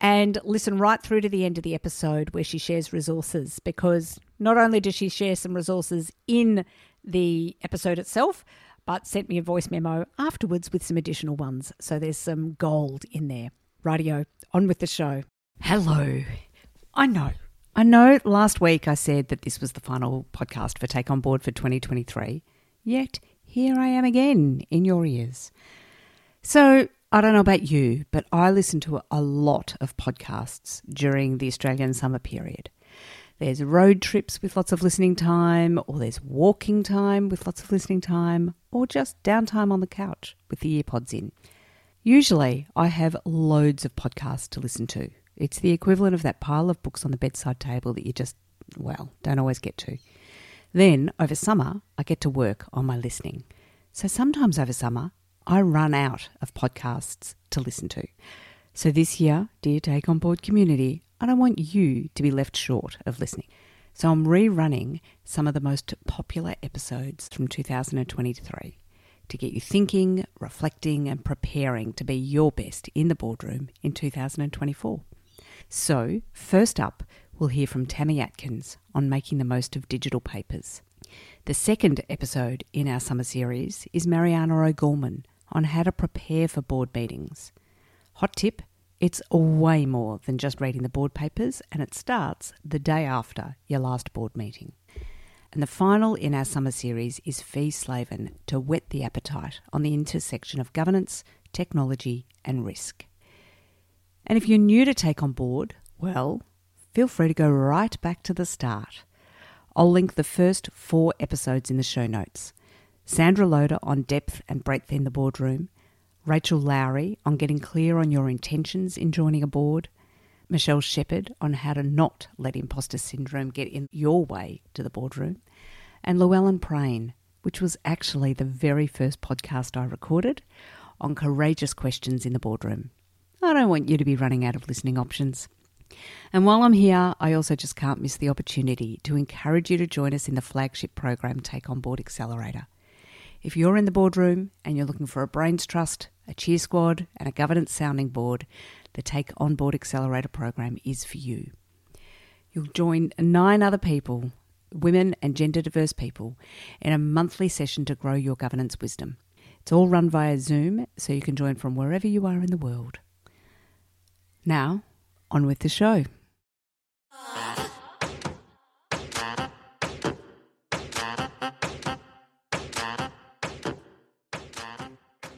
and listen right through to the end of the episode where she shares resources because not only does she share some resources in the episode itself, but sent me a voice memo afterwards with some additional ones. So there's some gold in there. Radio, on with the show. Hello. I know. I know last week I said that this was the final podcast for Take On Board for 2023. Yet here I am again in your ears. So I don't know about you, but I listen to a lot of podcasts during the Australian summer period. There's road trips with lots of listening time, or there's walking time with lots of listening time, or just downtime on the couch with the earpods in. Usually, I have loads of podcasts to listen to. It's the equivalent of that pile of books on the bedside table that you just, well, don't always get to. Then, over summer, I get to work on my listening. So sometimes over summer, I run out of podcasts to listen to. So this year, dear Take On Board community, I don't want you to be left short of listening. So I'm rerunning some of the most popular episodes from 2023 to get you thinking, reflecting, and preparing to be your best in the boardroom in 2024. So, first up, we'll hear from Tammy Atkins on making the most of digital papers. The second episode in our summer series is Mariana O'Gorman on how to prepare for board meetings. Hot tip it's way more than just reading the board papers, and it starts the day after your last board meeting. And the final in our summer series is Fee Slaven to whet the appetite on the intersection of governance, technology, and risk. And if you're new to take on board, well, feel free to go right back to the start. I'll link the first four episodes in the show notes. Sandra Loader on depth and breadth in the boardroom, Rachel Lowry on getting clear on your intentions in joining a board, Michelle Shepherd on how to not let imposter syndrome get in your way to the boardroom, and Llewellyn Prain, which was actually the very first podcast I recorded on courageous questions in the boardroom. I don't want you to be running out of listening options. And while I'm here, I also just can't miss the opportunity to encourage you to join us in the flagship program Take On Board Accelerator. If you're in the boardroom and you're looking for a brains trust, a cheer squad, and a governance sounding board, the Take On Board Accelerator program is for you. You'll join nine other people, women and gender diverse people, in a monthly session to grow your governance wisdom. It's all run via Zoom, so you can join from wherever you are in the world. Now, on with the show. Ah.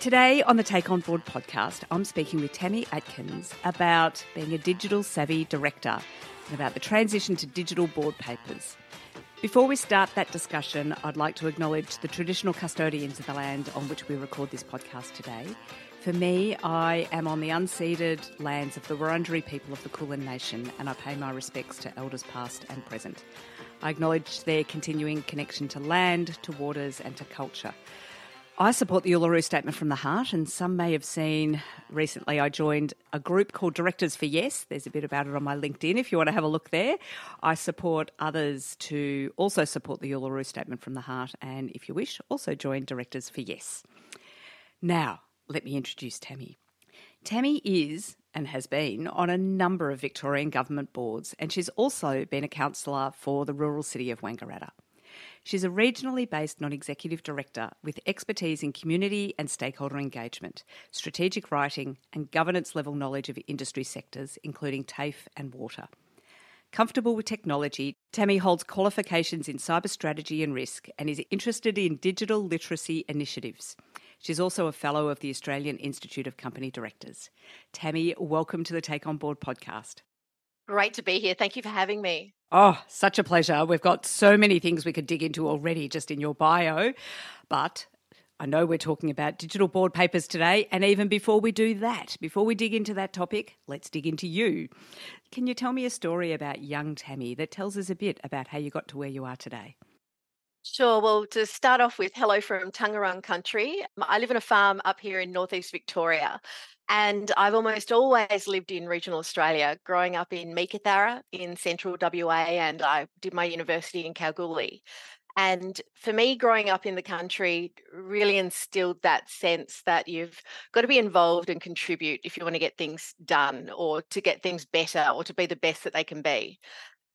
Today on the Take On Board podcast, I'm speaking with Tammy Atkins about being a digital savvy director and about the transition to digital board papers. Before we start that discussion, I'd like to acknowledge the traditional custodians of the land on which we record this podcast today. For me, I am on the unceded lands of the Wurundjeri people of the Kulin Nation, and I pay my respects to elders past and present. I acknowledge their continuing connection to land, to waters, and to culture. I support the Uluru Statement from the Heart, and some may have seen recently I joined a group called Directors for Yes. There's a bit about it on my LinkedIn if you want to have a look there. I support others to also support the Uluru Statement from the Heart, and if you wish, also join Directors for Yes. Now, let me introduce Tammy. Tammy is and has been on a number of Victorian government boards, and she's also been a councillor for the rural city of Wangaratta. She's a regionally based non executive director with expertise in community and stakeholder engagement, strategic writing, and governance level knowledge of industry sectors, including TAFE and water. Comfortable with technology, Tammy holds qualifications in cyber strategy and risk and is interested in digital literacy initiatives. She's also a fellow of the Australian Institute of Company Directors. Tammy, welcome to the Take On Board podcast. Great to be here. Thank you for having me. Oh, such a pleasure. We've got so many things we could dig into already just in your bio. But I know we're talking about digital board papers today, and even before we do that, before we dig into that topic, let's dig into you. Can you tell me a story about young Tammy that tells us a bit about how you got to where you are today? Sure. Well, to start off with, hello from Tangerang country. I live on a farm up here in northeast Victoria, and I've almost always lived in regional Australia, growing up in Meekatharra in central WA, and I did my university in Kalgoorlie. And for me, growing up in the country really instilled that sense that you've got to be involved and contribute if you want to get things done or to get things better or to be the best that they can be.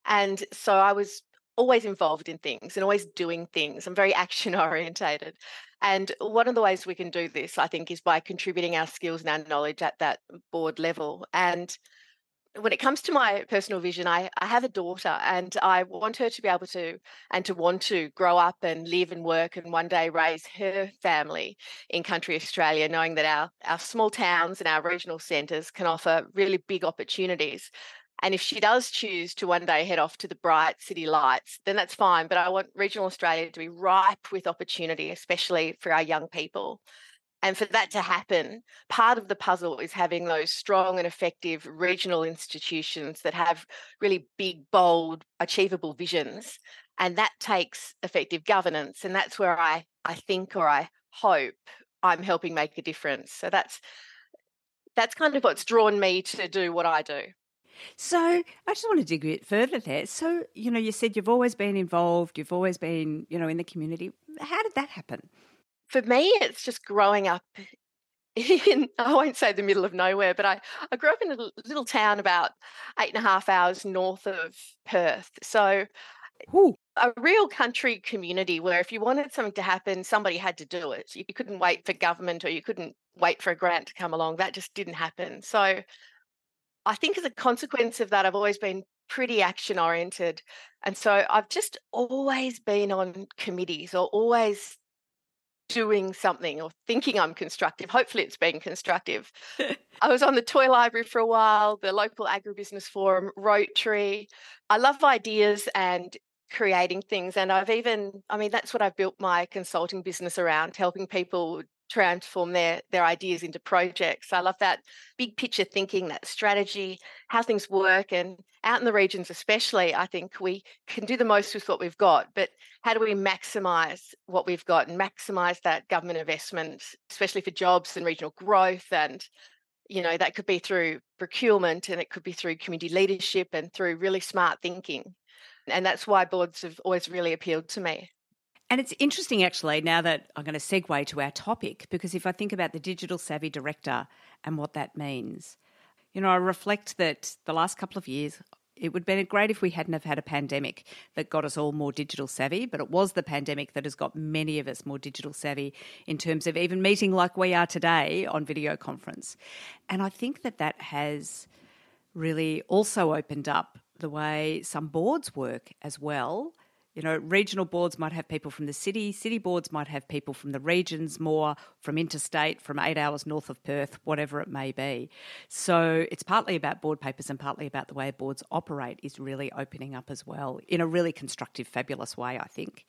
And so I was always involved in things and always doing things. I'm very action orientated. And one of the ways we can do this, I think, is by contributing our skills and our knowledge at that board level. And when it comes to my personal vision, I, I have a daughter and I want her to be able to and to want to grow up and live and work and one day raise her family in country Australia, knowing that our, our small towns and our regional centres can offer really big opportunities. And if she does choose to one day head off to the bright city lights, then that's fine. But I want regional Australia to be ripe with opportunity, especially for our young people. And for that to happen, part of the puzzle is having those strong and effective regional institutions that have really big, bold, achievable visions. And that takes effective governance. And that's where I, I think or I hope I'm helping make a difference. So that's that's kind of what's drawn me to do what I do. So I just want to dig a bit further there. So, you know, you said you've always been involved, you've always been, you know, in the community. How did that happen? for me, it's just growing up in, I won't say the middle of nowhere, but I, I grew up in a little town about eight and a half hours north of Perth. So, Ooh. a real country community where if you wanted something to happen, somebody had to do it. You couldn't wait for government or you couldn't wait for a grant to come along. That just didn't happen. So, I think as a consequence of that, I've always been pretty action oriented. And so I've just always been on committees or always doing something or thinking I'm constructive. Hopefully, it's been constructive. I was on the Toy Library for a while, the local agribusiness forum, Rotary. I love ideas and creating things. And I've even, I mean, that's what I've built my consulting business around, helping people transform their their ideas into projects. I love that big picture thinking, that strategy, how things work, and out in the regions especially, I think we can do the most with what we've got. But how do we maximise what we've got and maximise that government investment, especially for jobs and regional growth and you know that could be through procurement and it could be through community leadership and through really smart thinking and that's why boards have always really appealed to me and it's interesting, actually, now that I'm going to segue to our topic, because if I think about the digital savvy director and what that means, you know, I reflect that the last couple of years, it would have been great if we hadn't have had a pandemic that got us all more digital savvy, but it was the pandemic that has got many of us more digital savvy in terms of even meeting like we are today on video conference. And I think that that has really also opened up the way some boards work as well you know, regional boards might have people from the city, city boards might have people from the regions, more from interstate, from eight hours north of Perth, whatever it may be. So it's partly about board papers and partly about the way boards operate is really opening up as well in a really constructive, fabulous way, I think.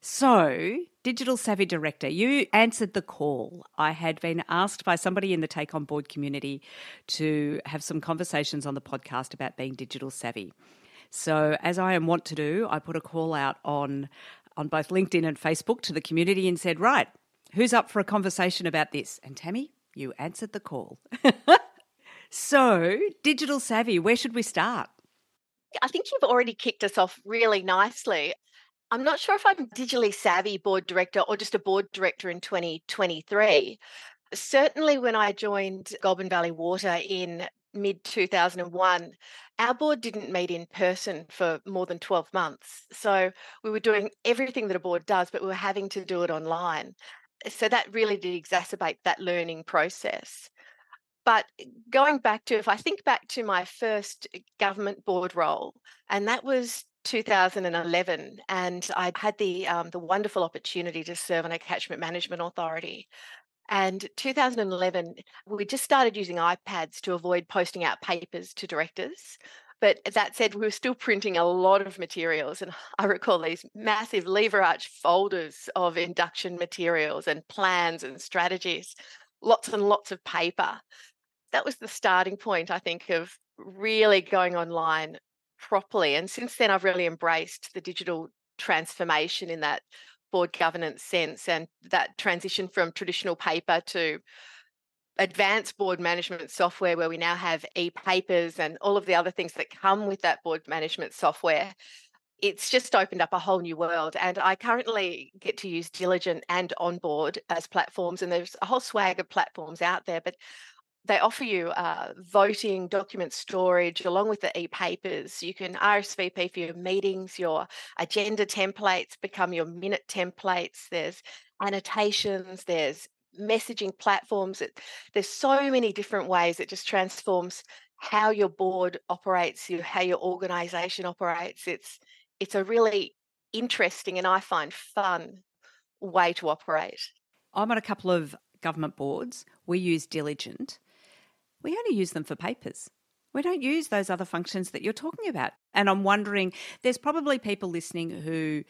So, Digital Savvy Director, you answered the call. I had been asked by somebody in the Take On Board community to have some conversations on the podcast about being digital savvy. So, as I am wont to do, I put a call out on on both LinkedIn and Facebook to the community and said, "Right, who's up for a conversation about this?" And Tammy, you answered the call. so, digital savvy, where should we start? I think you've already kicked us off really nicely. I'm not sure if I'm digitally savvy board director or just a board director in 2023. Certainly, when I joined Goulburn Valley Water in mid 2001, our board didn't meet in person for more than 12 months. So we were doing everything that a board does, but we were having to do it online. So that really did exacerbate that learning process. But going back to, if I think back to my first government board role, and that was 2011, and I had the um, the wonderful opportunity to serve on a catchment management authority. And 2011, we just started using iPads to avoid posting out papers to directors. But that said, we were still printing a lot of materials. And I recall these massive lever arch folders of induction materials and plans and strategies, lots and lots of paper that was the starting point, I think, of really going online properly. And since then, I've really embraced the digital transformation in that board governance sense and that transition from traditional paper to advanced board management software where we now have e-papers and all of the other things that come with that board management software it's just opened up a whole new world. And I currently get to use Diligent and Onboard as platforms, and there's a whole swag of platforms out there. But they offer you uh, voting, document storage, along with the e-papers. You can RSVP for your meetings, your agenda templates become your minute templates. There's annotations, there's messaging platforms. It, there's so many different ways. It just transforms how your board operates, you, how your organization operates. It's it's a really interesting and I find fun way to operate. I'm on a couple of government boards. We use Diligent we only use them for papers. We don't use those other functions that you're talking about. And I'm wondering, there's probably people listening who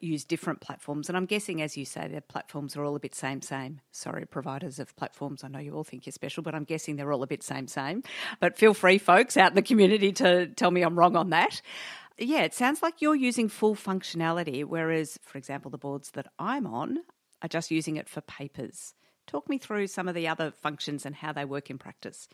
use different platforms. And I'm guessing, as you say, their platforms are all a bit same, same. Sorry, providers of platforms. I know you all think you're special, but I'm guessing they're all a bit same, same. But feel free, folks out in the community, to tell me I'm wrong on that. Yeah, it sounds like you're using full functionality, whereas, for example, the boards that I'm on are just using it for papers. Talk me through some of the other functions and how they work in practice.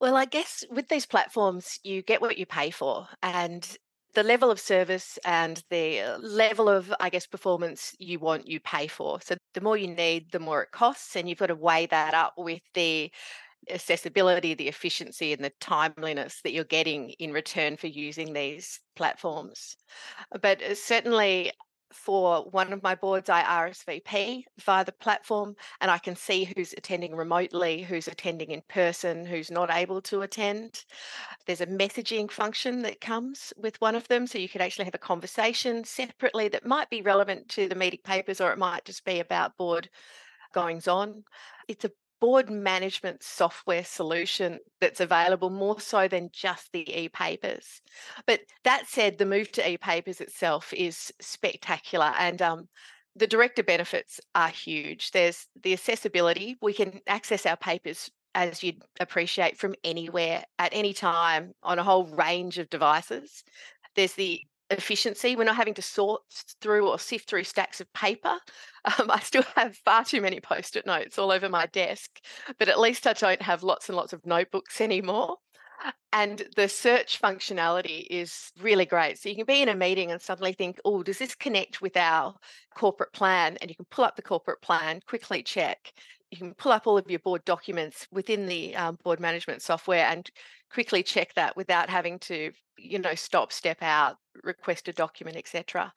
Well, I guess with these platforms, you get what you pay for. And the level of service and the uh, level of, I guess, performance you want, you pay for. So the more you need, the more it costs. And you've got to weigh that up with the accessibility, the efficiency, and the timeliness that you're getting in return for using these platforms. But uh, certainly, for one of my boards, I RSVP via the platform and I can see who's attending remotely, who's attending in person, who's not able to attend. There's a messaging function that comes with one of them. So you could actually have a conversation separately that might be relevant to the meeting papers or it might just be about board goings on. It's a board management software solution that's available more so than just the e-papers. But that said, the move to e-papers itself is spectacular and um, the director benefits are huge. There's the accessibility. We can access our papers as you'd appreciate from anywhere at any time on a whole range of devices. There's the efficiency. We're not having to sort through or sift through stacks of paper. Um, I still have far too many post it notes all over my desk, but at least I don't have lots and lots of notebooks anymore. And the search functionality is really great. So you can be in a meeting and suddenly think, oh, does this connect with our corporate plan? And you can pull up the corporate plan, quickly check. You can pull up all of your board documents within the um, board management software and quickly check that without having to, you know, stop, step out, request a document, etc.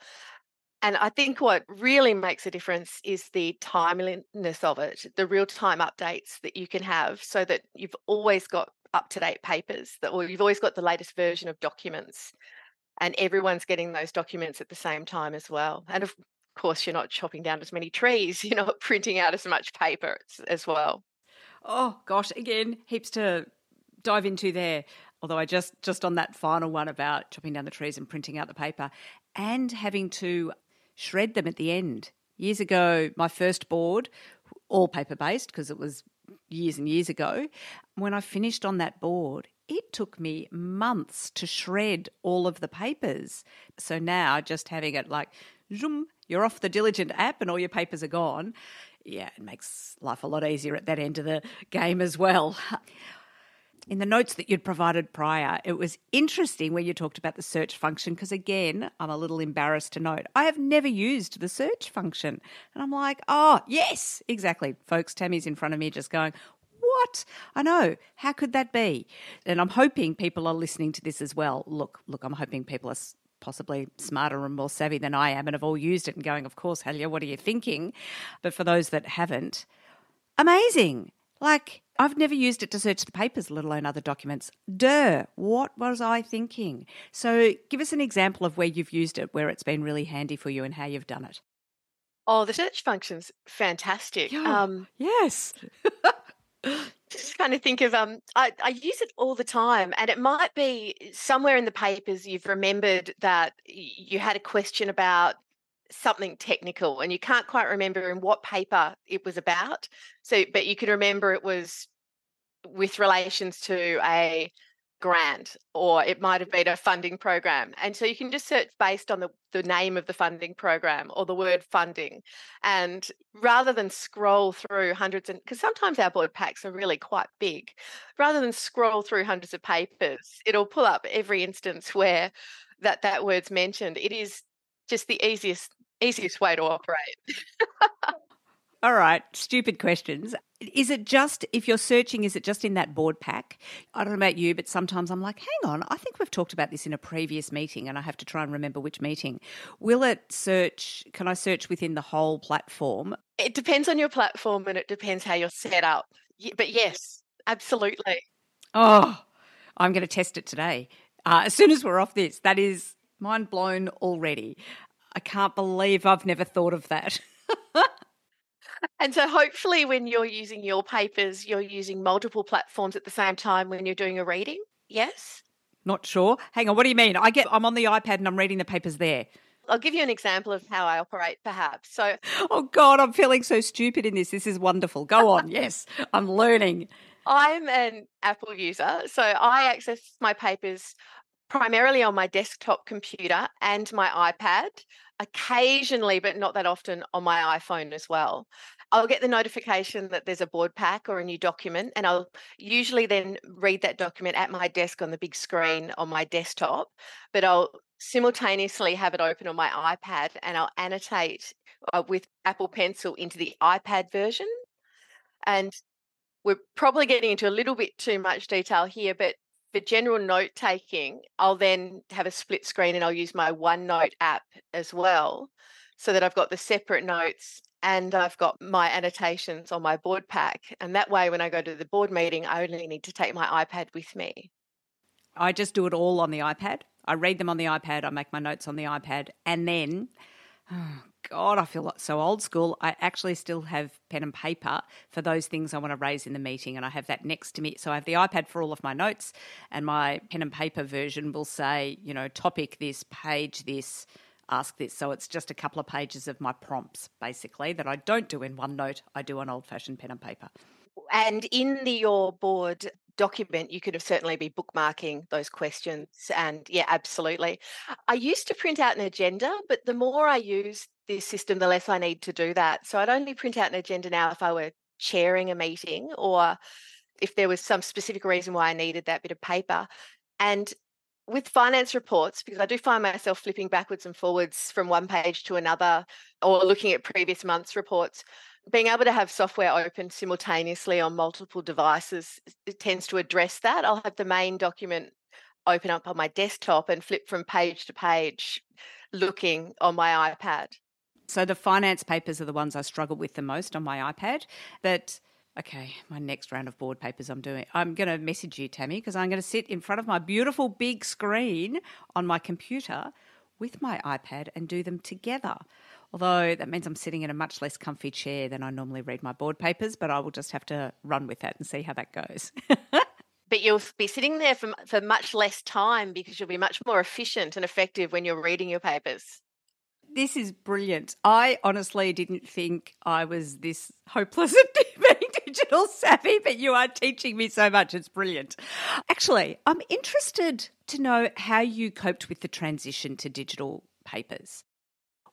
And I think what really makes a difference is the timeliness of it, the real time updates that you can have so that you've always got up to date papers that or you've always got the latest version of documents and everyone's getting those documents at the same time as well. And of course you're not chopping down as many trees, you're not printing out as much paper as well. Oh gosh, again, heaps to dive into there. Although I just just on that final one about chopping down the trees and printing out the paper and having to shred them at the end. Years ago, my first board, all paper based because it was years and years ago, when I finished on that board, it took me months to shred all of the papers. So now just having it like, zoom, you're off the Diligent app and all your papers are gone. Yeah, it makes life a lot easier at that end of the game as well in the notes that you'd provided prior, it was interesting when you talked about the search function because, again, I'm a little embarrassed to note I have never used the search function. And I'm like, oh, yes, exactly. Folks, Tammy's in front of me just going, what? I know. How could that be? And I'm hoping people are listening to this as well. Look, look, I'm hoping people are possibly smarter and more savvy than I am and have all used it and going, of course, Helga, what are you thinking? But for those that haven't, amazing. Like, I've never used it to search the papers, let alone other documents. Duh, what was I thinking? So give us an example of where you've used it, where it's been really handy for you and how you've done it. Oh, the search function's fantastic. Yeah. Um, yes. just kind of think of um I, I use it all the time and it might be somewhere in the papers you've remembered that you had a question about something technical and you can't quite remember in what paper it was about so but you can remember it was with relations to a grant or it might have been a funding program and so you can just search based on the, the name of the funding program or the word funding and rather than scroll through hundreds and because sometimes our board packs are really quite big rather than scroll through hundreds of papers it'll pull up every instance where that that word's mentioned. It is just the easiest easiest way to operate All right, stupid questions. Is it just, if you're searching, is it just in that board pack? I don't know about you, but sometimes I'm like, hang on, I think we've talked about this in a previous meeting and I have to try and remember which meeting. Will it search, can I search within the whole platform? It depends on your platform and it depends how you're set up. But yes, absolutely. Oh, I'm going to test it today. Uh, as soon as we're off this, that is mind blown already. I can't believe I've never thought of that. And so hopefully when you're using your papers, you're using multiple platforms at the same time when you're doing a reading. Yes? Not sure. Hang on, what do you mean? I get I'm on the iPad and I'm reading the papers there. I'll give you an example of how I operate perhaps. So Oh god, I'm feeling so stupid in this. This is wonderful. Go on. yes, I'm learning. I'm an Apple user, so I access my papers primarily on my desktop computer and my iPad occasionally, but not that often, on my iPhone as well. I'll get the notification that there's a board pack or a new document, and I'll usually then read that document at my desk on the big screen on my desktop. But I'll simultaneously have it open on my iPad and I'll annotate uh, with Apple Pencil into the iPad version. And we're probably getting into a little bit too much detail here, but for general note taking, I'll then have a split screen and I'll use my OneNote app as well so that I've got the separate notes and I've got my annotations on my board pack. And that way, when I go to the board meeting, I only need to take my iPad with me. I just do it all on the iPad. I read them on the iPad, I make my notes on the iPad, and then oh God, I feel so old school. I actually still have pen and paper for those things I want to raise in the meeting, and I have that next to me. So I have the iPad for all of my notes, and my pen and paper version will say, you know, topic this, page this, ask this. So it's just a couple of pages of my prompts, basically, that I don't do in OneNote. I do on old fashioned pen and paper. And in the, your board document, you could have certainly be bookmarking those questions. And yeah, absolutely. I used to print out an agenda, but the more I use this system, the less I need to do that. So I'd only print out an agenda now if I were chairing a meeting or if there was some specific reason why I needed that bit of paper. And with finance reports, because I do find myself flipping backwards and forwards from one page to another or looking at previous month's reports, being able to have software open simultaneously on multiple devices tends to address that. I'll have the main document open up on my desktop and flip from page to page looking on my iPad. So the finance papers are the ones I struggle with the most on my iPad. But okay, my next round of board papers I'm doing. I'm going to message you, Tammy, because I'm going to sit in front of my beautiful big screen on my computer with my iPad and do them together. Although that means I'm sitting in a much less comfy chair than I normally read my board papers, but I will just have to run with that and see how that goes. but you'll be sitting there for, for much less time because you'll be much more efficient and effective when you're reading your papers. This is brilliant. I honestly didn't think I was this hopeless at being digital savvy, but you are teaching me so much. It's brilliant. Actually, I'm interested to know how you coped with the transition to digital papers.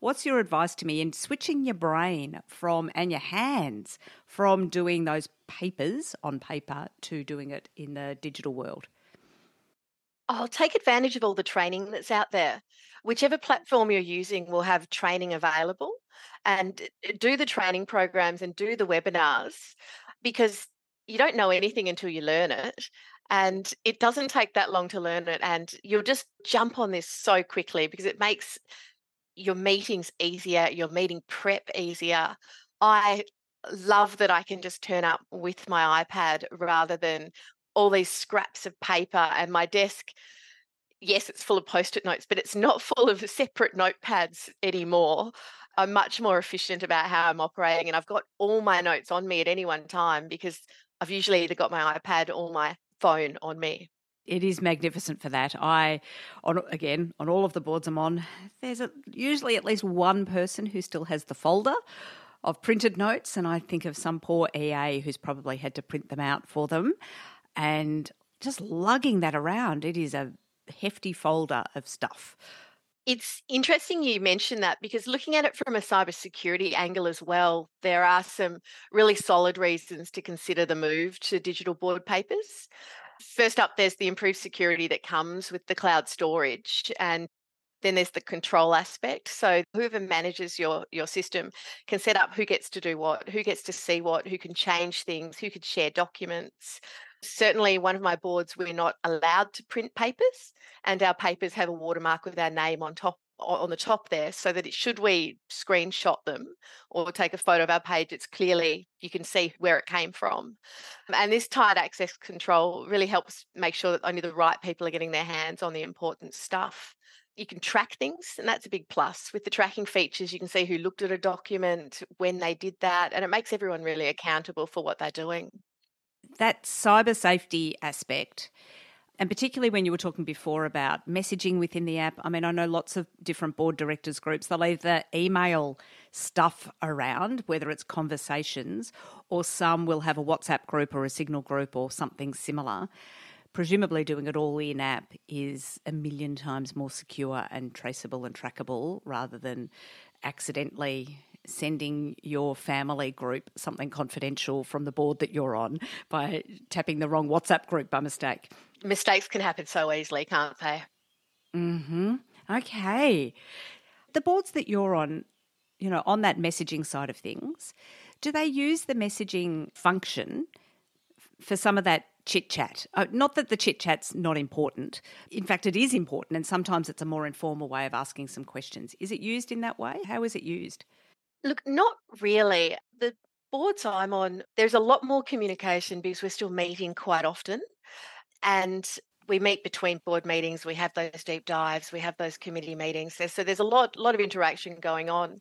What's your advice to me in switching your brain from and your hands from doing those papers on paper to doing it in the digital world? I'll take advantage of all the training that's out there. Whichever platform you're using will have training available and do the training programs and do the webinars because you don't know anything until you learn it. And it doesn't take that long to learn it. And you'll just jump on this so quickly because it makes your meetings easier, your meeting prep easier. I love that I can just turn up with my iPad rather than all these scraps of paper and my desk. Yes, it's full of post it notes, but it's not full of separate notepads anymore. I'm much more efficient about how I'm operating, and I've got all my notes on me at any one time because I've usually either got my iPad or my phone on me. It is magnificent for that. I, on again, on all of the boards I'm on, there's a, usually at least one person who still has the folder of printed notes, and I think of some poor EA who's probably had to print them out for them, and just lugging that around. It is a hefty folder of stuff. It's interesting you mentioned that because looking at it from a cybersecurity angle as well, there are some really solid reasons to consider the move to digital board papers. First up, there's the improved security that comes with the cloud storage. And then there's the control aspect. So whoever manages your your system can set up who gets to do what, who gets to see what, who can change things, who can share documents. Certainly, one of my boards, we're not allowed to print papers, and our papers have a watermark with our name on top on the top there so that it, should we screenshot them or take a photo of our page it's clearly you can see where it came from. And this tight access control really helps make sure that only the right people are getting their hands on the important stuff. You can track things and that's a big plus. With the tracking features you can see who looked at a document when they did that and it makes everyone really accountable for what they're doing. That cyber safety aspect and particularly when you were talking before about messaging within the app, I mean, I know lots of different board directors groups, they'll either email stuff around, whether it's conversations, or some will have a WhatsApp group or a Signal group or something similar. Presumably, doing it all in app is a million times more secure and traceable and trackable rather than accidentally sending your family group something confidential from the board that you're on by tapping the wrong WhatsApp group by mistake. Mistakes can happen so easily, can't they? Mhm. Okay. The boards that you're on, you know, on that messaging side of things, do they use the messaging function for some of that chit chat. Uh, not that the chit chat's not important. In fact, it is important, and sometimes it's a more informal way of asking some questions. Is it used in that way? How is it used? Look, not really. The boards I'm on, there's a lot more communication because we're still meeting quite often. And we meet between board meetings, we have those deep dives, we have those committee meetings. So there's a lot, lot of interaction going on.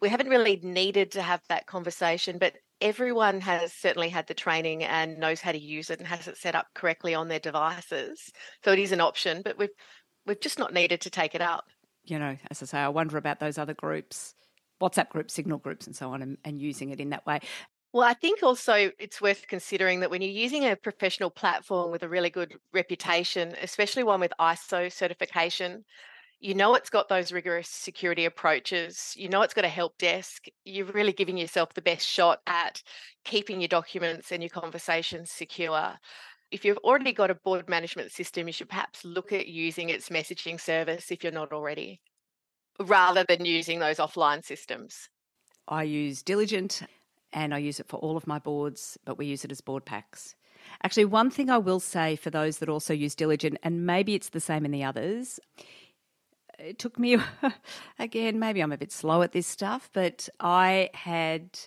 We haven't really needed to have that conversation, but everyone has certainly had the training and knows how to use it and has it set up correctly on their devices. So it is an option, but we've we've just not needed to take it up. You know, as I say, I wonder about those other groups WhatsApp groups, Signal groups, and so on, and, and using it in that way. Well, I think also it's worth considering that when you're using a professional platform with a really good reputation, especially one with ISO certification, you know it's got those rigorous security approaches, you know it's got a help desk, you're really giving yourself the best shot at keeping your documents and your conversations secure. If you've already got a board management system, you should perhaps look at using its messaging service if you're not already rather than using those offline systems? I use Diligent and I use it for all of my boards, but we use it as board packs. Actually, one thing I will say for those that also use Diligent, and maybe it's the same in the others, it took me, again, maybe I'm a bit slow at this stuff, but I had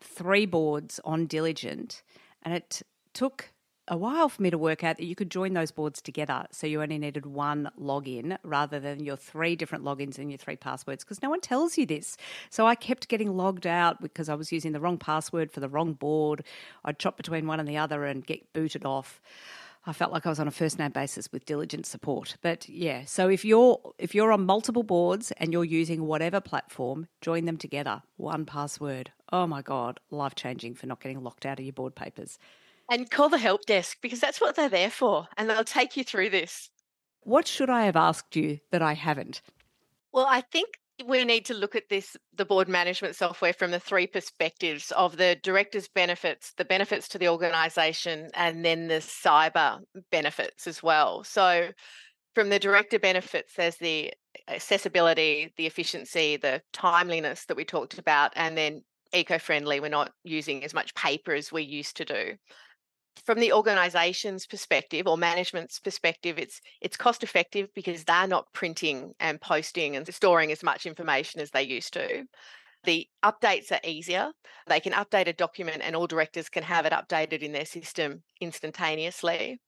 three boards on Diligent and it took a while for me to work out that you could join those boards together. So you only needed one login rather than your three different logins and your three passwords because no one tells you this. So I kept getting logged out because I was using the wrong password for the wrong board. I'd chop between one and the other and get booted off. I felt like I was on a first name basis with diligent support. But yeah, so if you're if you're on multiple boards and you're using whatever platform, join them together. One password. Oh my god, life changing for not getting locked out of your board papers and call the help desk because that's what they're there for and they'll take you through this. What should I have asked you that I haven't? Well, I think we need to look at this the board management software from the three perspectives of the director's benefits, the benefits to the organization, and then the cyber benefits as well. So from the director benefits, there's the accessibility, the efficiency, the timeliness that we talked about, and then eco-friendly. We're not using as much paper as we used to do from the organization's perspective or management's perspective it's it's cost effective because they're not printing and posting and storing as much information as they used to The updates are easier. They can update a document and all directors can have it updated in their system instantaneously.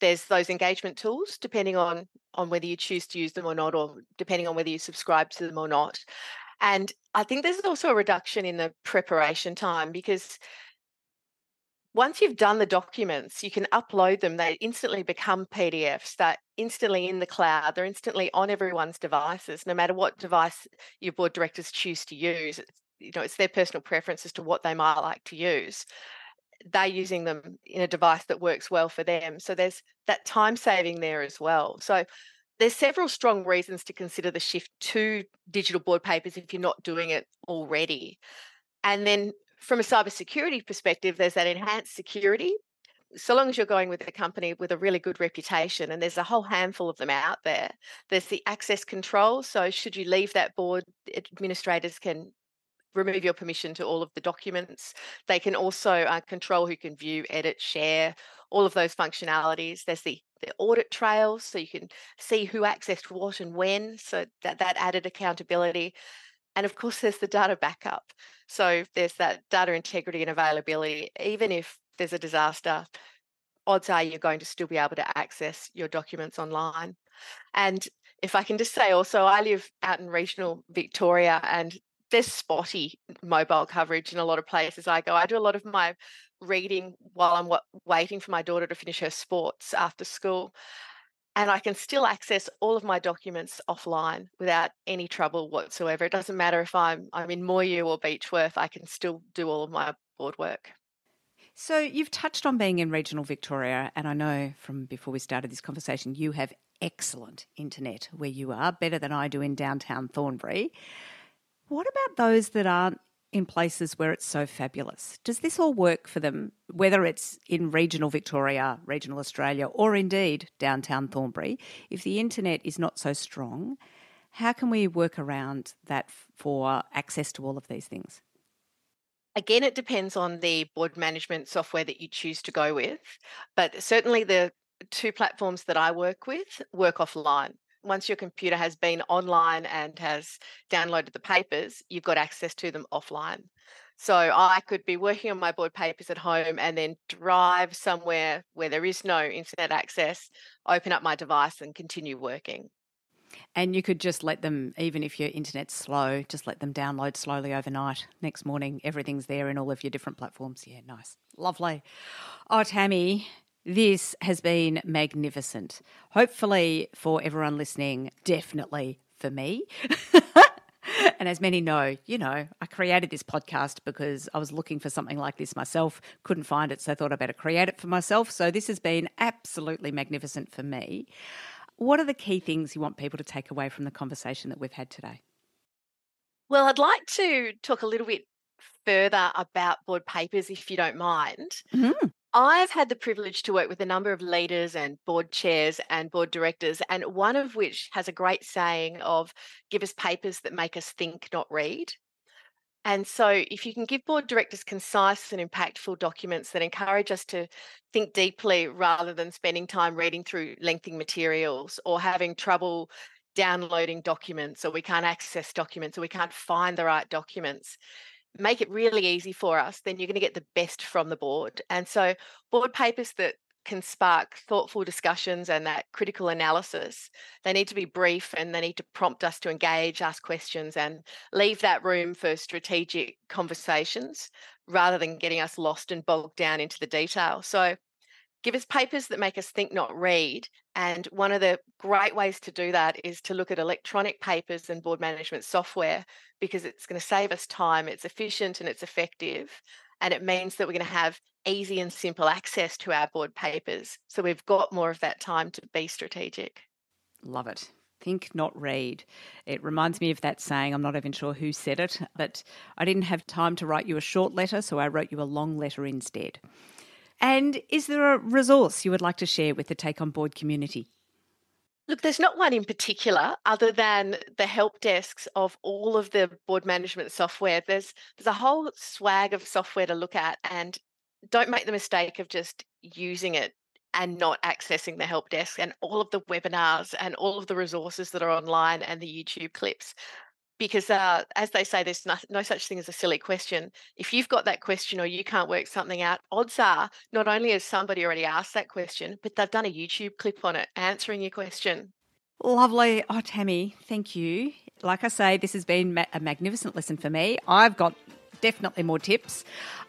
There's those engagement tools, depending on, on whether you choose to use them or not, or depending on whether you subscribe to them or not. And I think there's also a reduction in the preparation time because once you've done the documents, you can upload them. They instantly become PDFs. They're instantly in the cloud. They're instantly on everyone's devices, no matter what device your board directors choose to use. It's, you know, it's their personal preference as to what they might like to use. They're using them in a device that works well for them. So there's that time saving there as well. So there's several strong reasons to consider the shift to digital board papers if you're not doing it already. And then from a cybersecurity perspective, there's that enhanced security. So long as you're going with a company with a really good reputation, and there's a whole handful of them out there, there's the access control. So, should you leave that board, administrators can remove your permission to all of the documents. They can also uh, control who can view, edit, share, all of those functionalities. There's the, the audit trail, so you can see who accessed what and when. So that, that added accountability. And of course, there's the data backup. So there's that data integrity and availability. Even if there's a disaster, odds are you're going to still be able to access your documents online. And if I can just say also, I live out in regional Victoria and there's spotty mobile coverage in a lot of places I go. I do a lot of my reading while I'm waiting for my daughter to finish her sports after school and I can still access all of my documents offline without any trouble whatsoever. It doesn't matter if I'm I'm in Moyhu or Beechworth, I can still do all of my board work. So you've touched on being in regional Victoria, and I know from before we started this conversation, you have excellent internet where you are, better than I do in downtown Thornbury. What about those that aren't in places where it's so fabulous. Does this all work for them, whether it's in regional Victoria, regional Australia, or indeed downtown Thornbury? If the internet is not so strong, how can we work around that for access to all of these things? Again, it depends on the board management software that you choose to go with, but certainly the two platforms that I work with work offline once your computer has been online and has downloaded the papers, you've got access to them offline. So I could be working on my board papers at home and then drive somewhere where there is no internet access, open up my device and continue working. And you could just let them, even if your internet's slow, just let them download slowly overnight. Next morning, everything's there in all of your different platforms. Yeah, nice. Lovely. Oh, Tammy, this has been magnificent. Hopefully, for everyone listening, definitely for me. and as many know, you know, I created this podcast because I was looking for something like this myself, couldn't find it, so I thought I better create it for myself. So this has been absolutely magnificent for me. What are the key things you want people to take away from the conversation that we've had today? Well, I'd like to talk a little bit further about board papers, if you don't mind. Mm-hmm. I've had the privilege to work with a number of leaders and board chairs and board directors, and one of which has a great saying of give us papers that make us think, not read. And so, if you can give board directors concise and impactful documents that encourage us to think deeply rather than spending time reading through lengthy materials or having trouble downloading documents or we can't access documents or we can't find the right documents, make it really easy for us, then you're going to get the best from the board. And so, board papers that can spark thoughtful discussions and that critical analysis, they need to be brief and they need to prompt us to engage, ask questions, and leave that room for strategic conversations rather than getting us lost and bogged down into the detail. So, give us papers that make us think, not read. And one of the great ways to do that is to look at electronic papers and board management software because it's going to save us time, it's efficient and it's effective. And it means that we're going to have easy and simple access to our board papers. So we've got more of that time to be strategic. Love it. Think, not read. It reminds me of that saying. I'm not even sure who said it, but I didn't have time to write you a short letter, so I wrote you a long letter instead. And is there a resource you would like to share with the Take On Board community? Look, there's not one in particular other than the help desks of all of the board management software. There's there's a whole swag of software to look at and don't make the mistake of just using it and not accessing the help desk and all of the webinars and all of the resources that are online and the YouTube clips. Because uh, as they say there's no, no, such thing as a silly question. If you've got that question or you can't work something out odds are not only has somebody already asked that question but they've done a youtube clip on it answering your question. Lovely. Oh tammy thank you. Like i say this has been a magnificent lesson for me. I've got definitely more tips.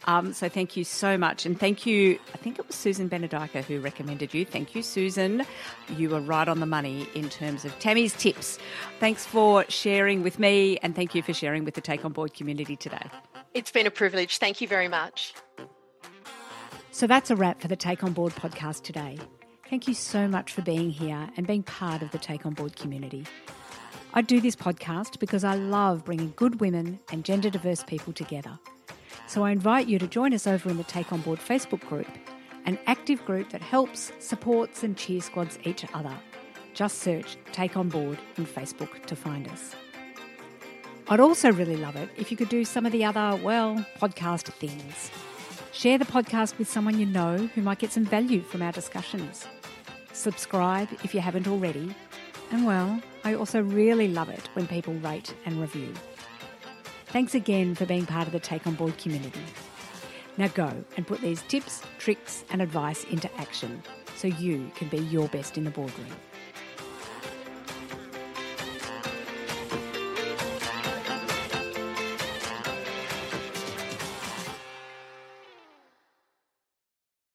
Um, so thank you so much. And thank you, I think it was Susan Benedica who recommended you. Thank you, Susan. You were right on the money in terms of Tammy's tips. Thanks for sharing with me and thank you for sharing with the Take On Board community today. It's been a privilege. Thank you very much. So that's a wrap for the Take On Board podcast today. Thank you so much for being here and being part of the Take On Board community. I do this podcast because I love bringing good women and gender diverse people together. So I invite you to join us over in the Take On Board Facebook group, an active group that helps, supports, and cheer squads each other. Just search Take On Board in Facebook to find us. I'd also really love it if you could do some of the other, well, podcast things. Share the podcast with someone you know who might get some value from our discussions. Subscribe if you haven't already and well, I also really love it when people rate and review. Thanks again for being part of the Take On Board community. Now go and put these tips, tricks, and advice into action so you can be your best in the boardroom.